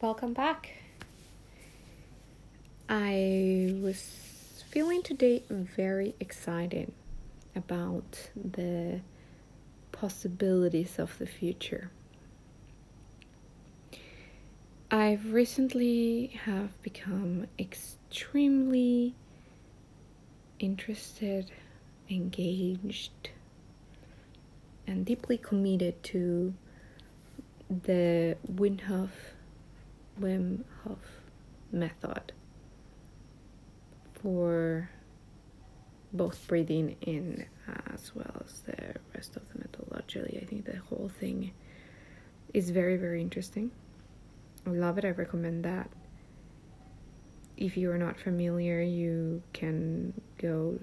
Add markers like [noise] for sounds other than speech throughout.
welcome back. I was feeling today very excited about the possibilities of the future. I've recently have become extremely interested, engaged, and deeply committed to the Wim Hof, Wim Hof method for both breathing in as well as the rest of the methodology. I think the whole thing is very, very interesting. I love it. I recommend that. If you are not familiar, you can go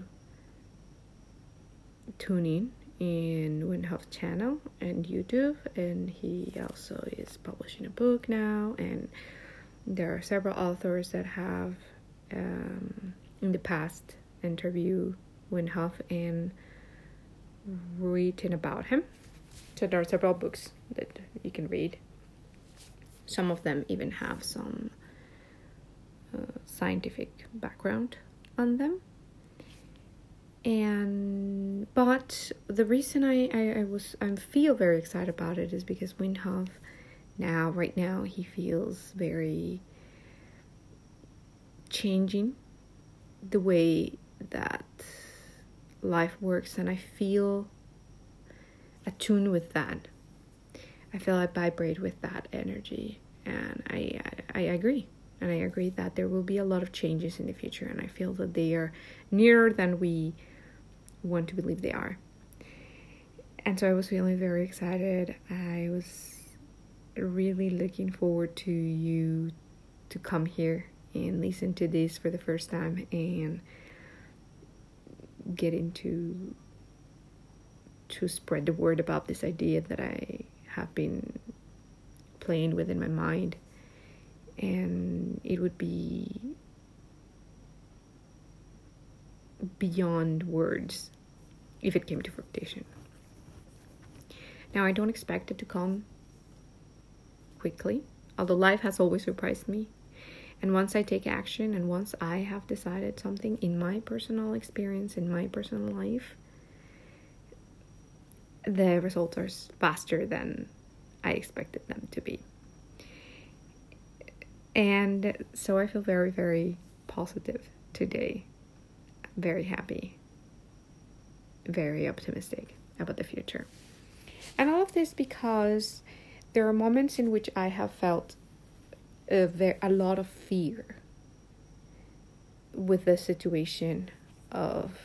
tune in in Wim Hof channel and YouTube, and he also is publishing a book now. And there are several authors that have um, in the past interviewed Wim Hof and written about him. So there are several books that you can read. Some of them even have some uh, scientific background on them and but the reason I, I, I was I feel very excited about it is because Wim Hof now right now he feels very changing the way that life works. And I feel attuned with that. I feel I vibrate with that energy. And I, I I agree. And I agree that there will be a lot of changes in the future. And I feel that they are nearer than we want to believe they are. And so I was feeling very excited. I was really looking forward to you to come here and listen to this for the first time and get into to spread the word about this idea that I have been playing with in my mind and it would be beyond words if it came to fruition. Now, I don't expect it to come quickly, although life has always surprised me. And once I take action and once I have decided something in my personal experience, in my personal life, the results are faster than I expected them to be. And so I feel very, very positive today very happy, very optimistic about the future. And all of this because there are moments in which I have felt a, a lot of fear with the situation of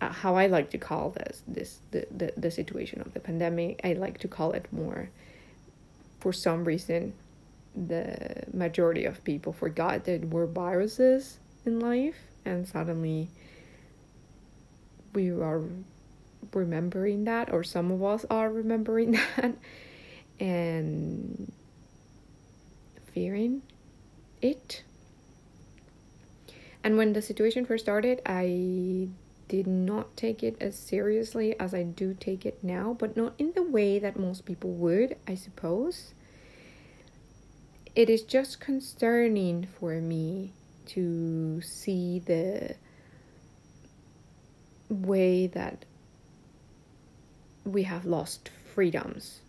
uh, how I like to call this this the, the the situation of the pandemic. I like to call it more for some reason the majority of people forgot that we're viruses in life and suddenly we are remembering that or some of us are remembering [laughs] that and fearing it. And when the situation first started i did not take it as seriously as i do take it now but not in the way that most people would i suppose. It is just concerning for me to see the way that we have lost freedoms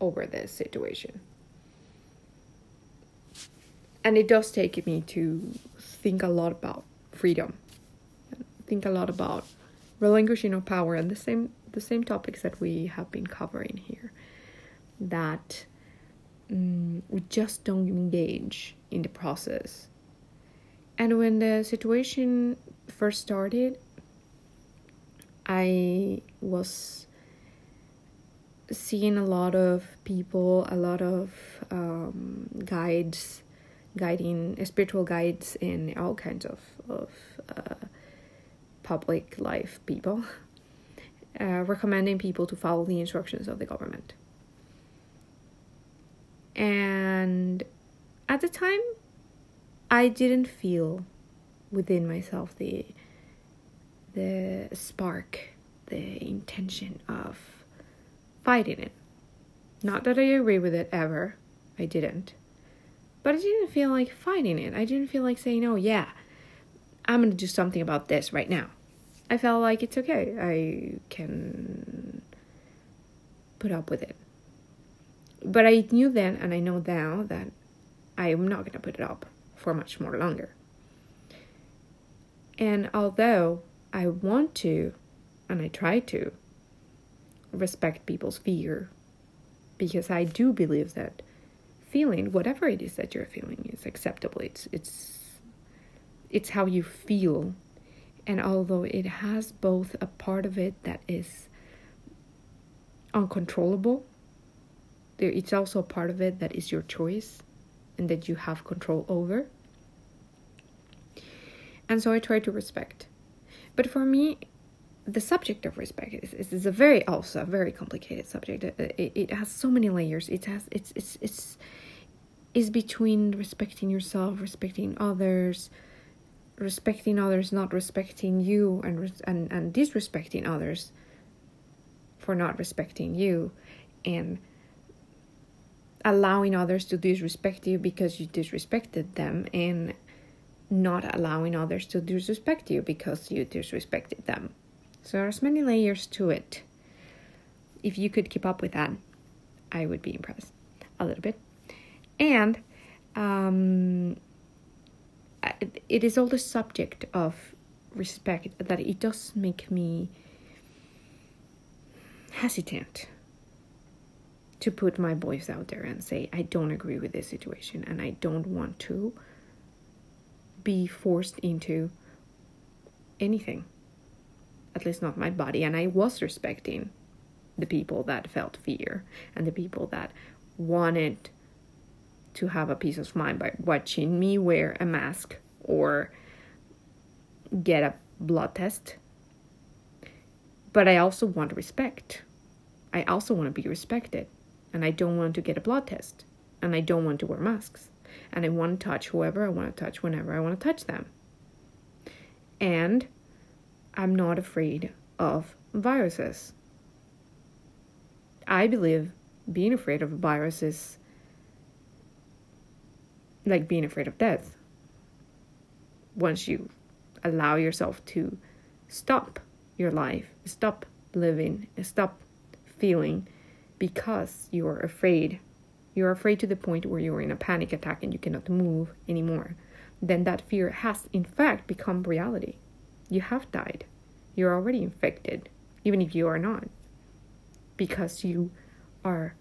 over this situation. And it does take me to think a lot about freedom, think a lot about relinquishing of power and the same the same topics that we have been covering here. That um, we just don't engage in the process and when the situation first started, I was seeing a lot of people, a lot of um, guides, guiding spiritual guides, and all kinds of of uh, public life people, uh, recommending people to follow the instructions of the government. And at the time, I didn't feel within myself the the spark, the intention of fighting it. Not that I agree with it ever. I didn't. But I didn't feel like fighting it. I didn't feel like saying, oh, yeah, I'm going to do something about this right now. I felt like it's okay. I can put up with it. But I knew then, and I know now, that I am not going to put it up for much more longer. And although I want to, and I try to, respect people's fear, because I do believe that feeling, whatever it is that you're feeling, is acceptable. It's it's it's how you feel. And although it has both a part of it that is uncontrollable, there it's also a part of it that is your choice and that you have control over. And so I try to respect. But for me, the subject of respect is, is, is, a very also a very complicated subject. It, it, it, has so many layers. It has it's it's it's is between respecting yourself, respecting others, respecting others, not respecting you, and and and disrespecting others for not respecting you, and allowing others to disrespect you because you disrespected them, and not allowing others to disrespect you because you disrespected them. So there's many layers to it. If you could keep up with that, I would be impressed a little bit. And um, it is all the subject of respect that it does make me hesitant to put my voice out there and say I don't agree with this situation and I don't want to be forced into anything at least not my body and I was respecting the people that felt fear and the people that wanted to have a peace of mind by watching me wear a mask or get a blood test. But I also want respect. I also want to be respected. And I don't want to get a blood test. And I don't want to wear masks. And I want to touch whoever I want to touch whenever I want to touch them. And I'm not afraid of viruses. I believe being afraid of a virus is like being afraid of death. Once you allow yourself to stop your life, stop living, stop feeling because you're afraid. You're afraid to the point where you're in a panic attack and you cannot move anymore. Then that fear has, in fact, become reality. You have died. You're already infected, even if you are not, because you are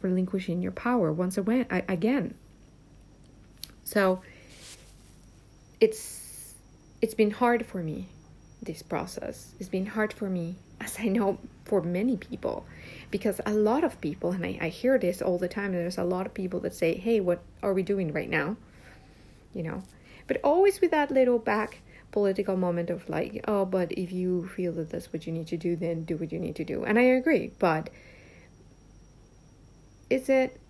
relinquishing your power once again. So it's it's been hard for me this process. It's been hard for me, as I know for many people, because a lot of people, and I, I hear this all the time, there's a lot of people that say, Hey, what are we doing right now? You know, but always with that little back political moment of like, oh, but if you feel that that's what you need to do, then do what you need to do. And I agree, but is it.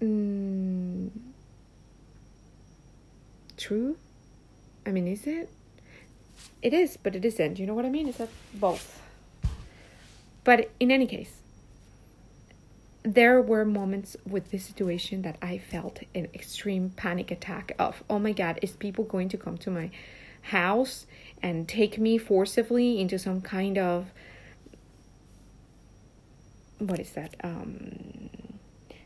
Mm, true? I mean, is it? It is, but it isn't. You know what I mean? It's that both? But in any case, there were moments with this situation that I felt an extreme panic attack of, oh my god, is people going to come to my house and take me forcibly into some kind of what is that? Um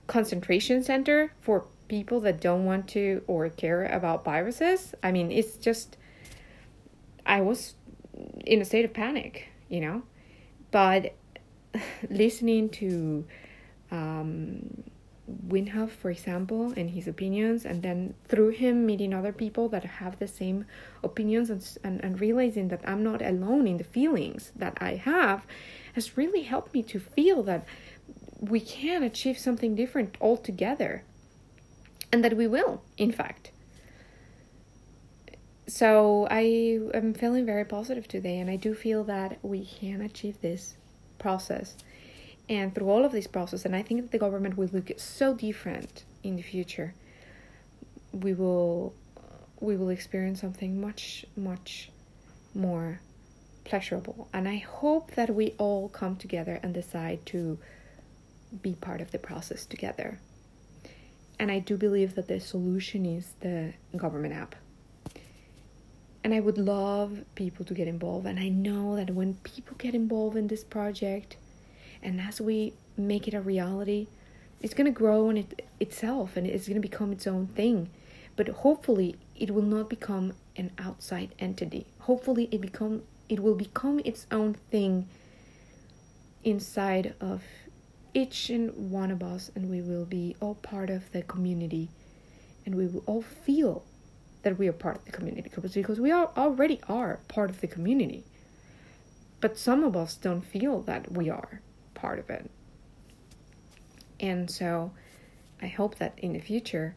concentration center for people that don't want to or care about viruses. I mean, it's just, I was in a state of panic, you know, but [laughs] listening to um, Wim Hof, for example, and his opinions, and then through him meeting other people that have the same opinions and, and, and realizing that I'm not alone in the feelings that I have has really helped me to feel that we can achieve something different altogether and that we will, in fact. So I am feeling very positive today, and I do feel that we can achieve this process. And through all of this process, and I think that the government will look so different in the future. We will, we will experience something much, much more pleasurable. And I hope that we all come together and decide to be part of the process together. And I do believe that the solution is the government app. And I would love people to get involved. And I know that when people get involved in this project, and as we make it a reality, it's going to grow in it, itself and it's going to become its own thing. But hopefully, it will not become an outside entity. Hopefully, it become it will become its own thing inside of each and one of us, and we will be all part of the community, and we will all feel that we are part of the community because we are already are part of the community. But some of us don't feel that we are part of it. And so I hope that in the future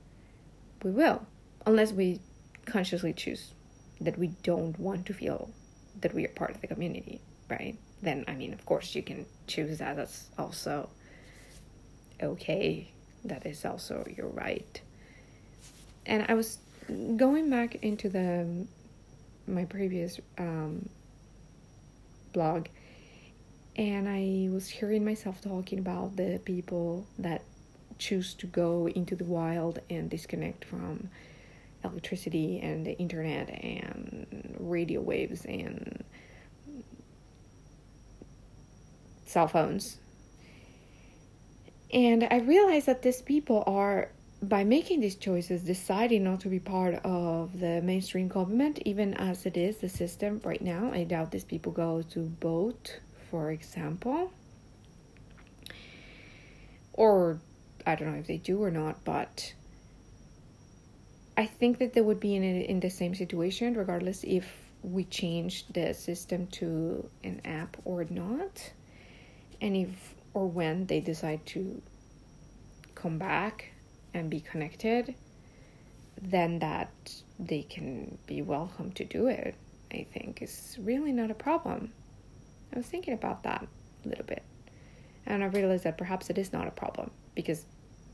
we will, unless we consciously choose that we don't want to feel that we are part of the community, right? Then, I mean, of course, you can choose that. That's also okay. That is also your right. And I was going back into the my previous um, blog and I was hearing myself talking about the people that choose to go into the wild and disconnect from electricity and the internet and radio waves and cell phones. And I realized that these people are, by making these choices, deciding not to be part of the mainstream government, even as it is the system right now. I doubt these people go to vote for example. Or I don't know if they do or not, but I think that they would be in in the same situation regardless if we change the system to an app or not, and if or when they decide to come back and be connected, then that they can be welcome to do it. I think is really not a problem. I was thinking about that a little bit. And I realized that perhaps it is not a problem because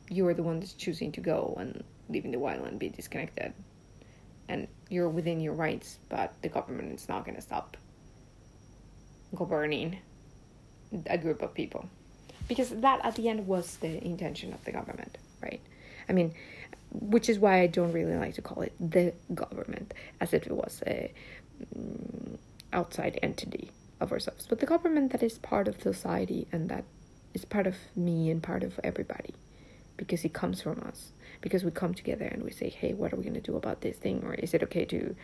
you are the one that's choosing to go and leaving the wild and be disconnected. And you're within your rights, but the government is not going to stop governing a group of people. Because that at the end was the intention of the government, right? I mean, which is why I don't really like to call it the government as if it was a mm, outside entity of ourselves, but the government that is part of society and that is part of me and part of everybody because it comes from us. Because we come together and we say, hey, what are we going to do about this thing? Or is it okay to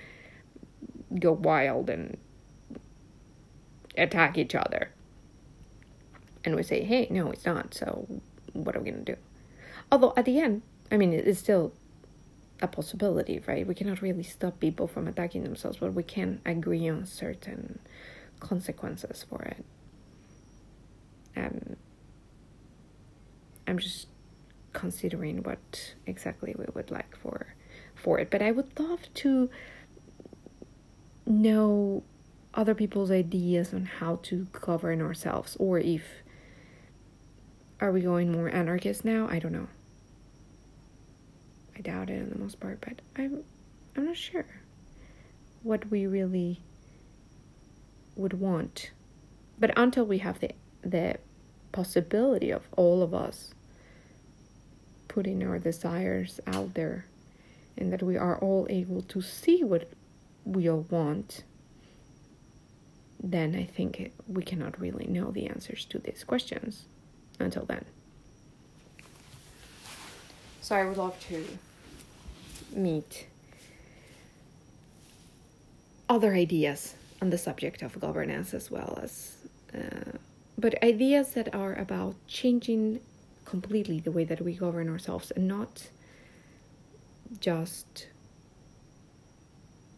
go wild and attack each other? And we say, hey, no, it's not. So what are we going to do? Although at the end, I mean, it's still a possibility, right? We cannot really stop people from attacking themselves, but we can agree on certain consequences for it. Um, I'm just considering what exactly we would like for for it, but I would love to know other people's ideas on how to govern ourselves, or if are we going more anarchist now? I don't know. I doubt it in the most part, but I'm I'm not sure what we really would want. But until we have the the possibility of all of us putting our desires out there and that we are all able to see what we all want, then I think we cannot really know the answers to these questions until then. So I would love to meet other ideas on the subject of governance as well as uh, but ideas that are about changing completely the way that we govern ourselves and not just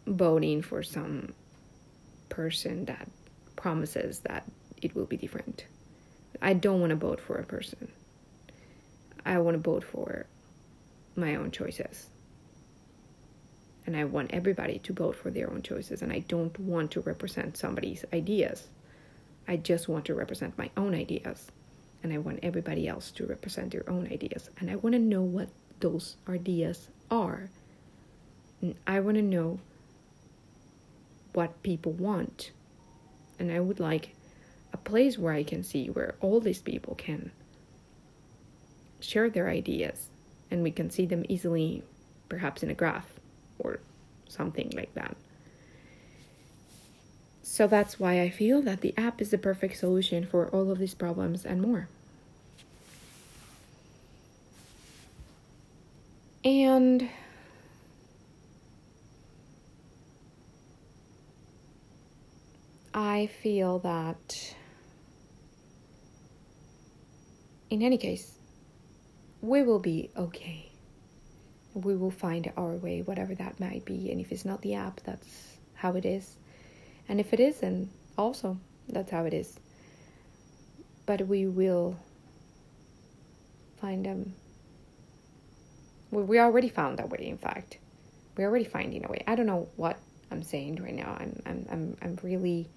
voting for some person that promises that it will be different. I don't want to vote for a person. I want to vote for my own choices and I want everybody to vote for their own choices, and I don't want to represent somebody's ideas. I just want to represent my own ideas, and I want everybody else to represent their own ideas, and I want to know what those ideas are. And I want to know what people want, and I would like a place where I can see where all these people can share their ideas and we can see them easily, perhaps in a graph or something like that. So that's why I feel that the app is the perfect solution for all of these problems and more. And I feel that in any case, we will be okay. We will find our way, whatever that might be. And if it's not the app, that's how it is. And if it is, then also that's how it is. But we will find them. Um, we already found that way, in fact. We're already finding a way. I don't know what I'm saying right now. I'm I'm I'm I'm really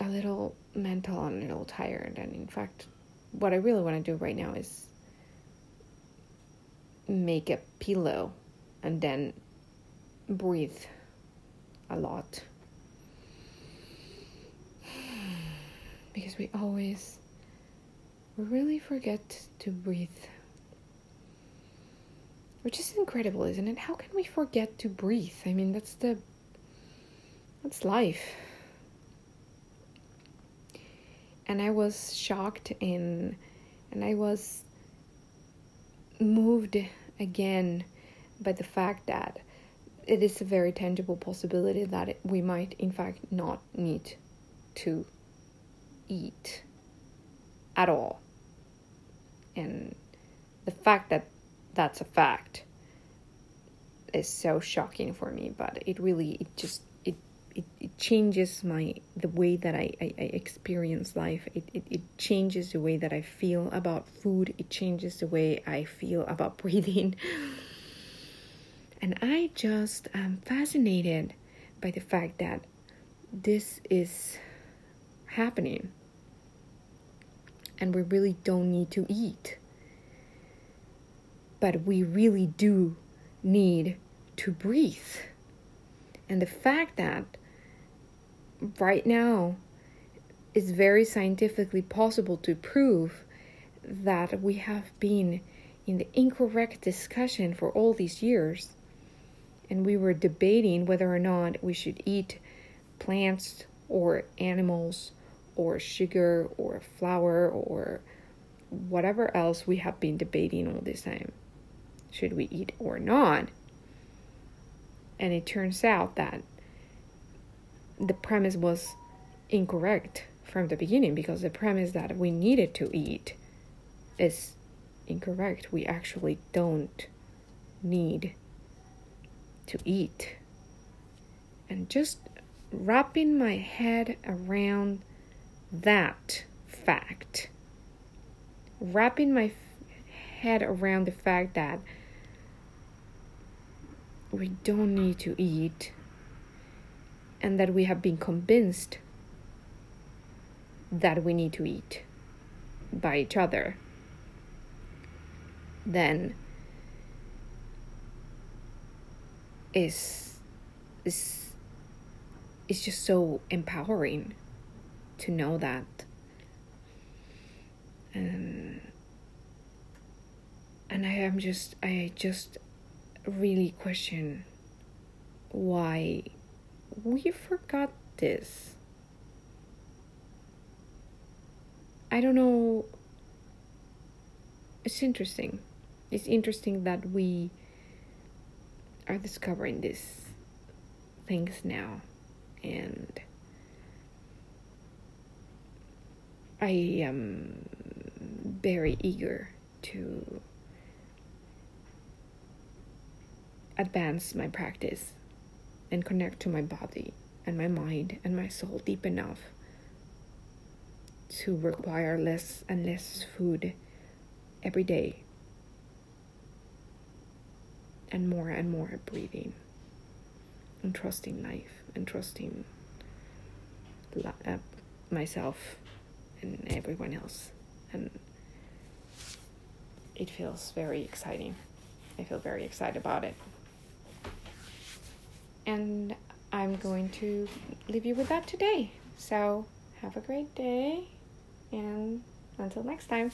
a little mental and a little tired and in fact what I really want to do right now is make a pillow and then breathe a lot. [sighs] Because we always really forget to breathe. Which is incredible, isn't it? How can we forget to breathe? I mean, that's the that's life. And I was shocked and and I was moved again by the fact that it is a very tangible possibility that it, we might, in fact, not need to eat at all. And the fact that that's a fact is so shocking for me, but it really, it just, it, it, it changes my, the way that I, I, I experience life. It, it, it changes the way that I feel about food. It changes the way I feel about [laughs] breathing. And I just am fascinated by the fact that this is happening. And we really don't need to eat. But we really do need to breathe. And the fact that right now it's very scientifically possible to prove that we have been in the incorrect discussion for all these years and we were debating whether or not we should eat plants or animals or sugar or flour or whatever else we have been debating all this time. Should we eat or not? And it turns out that the premise was incorrect from the beginning because the premise that we needed to eat is incorrect. We actually don't need to eat. And just wrapping my head around that fact, wrapping my head around the fact that we don't need to eat and that we have been convinced that we need to eat by each other, then is is is just so empowering to know that. And and I am just I just really question why we forgot this. I don't know. It's interesting. It's interesting that we are discovering these things now and I am very eager to advance my practice and connect to my body and my mind and my soul deep enough to require less and less food every day and more and more breathing and trusting life and trusting uh, myself and everyone else. And it feels very exciting. I feel very excited about it and i'm going to leave you with that today so have a great day and Until next time.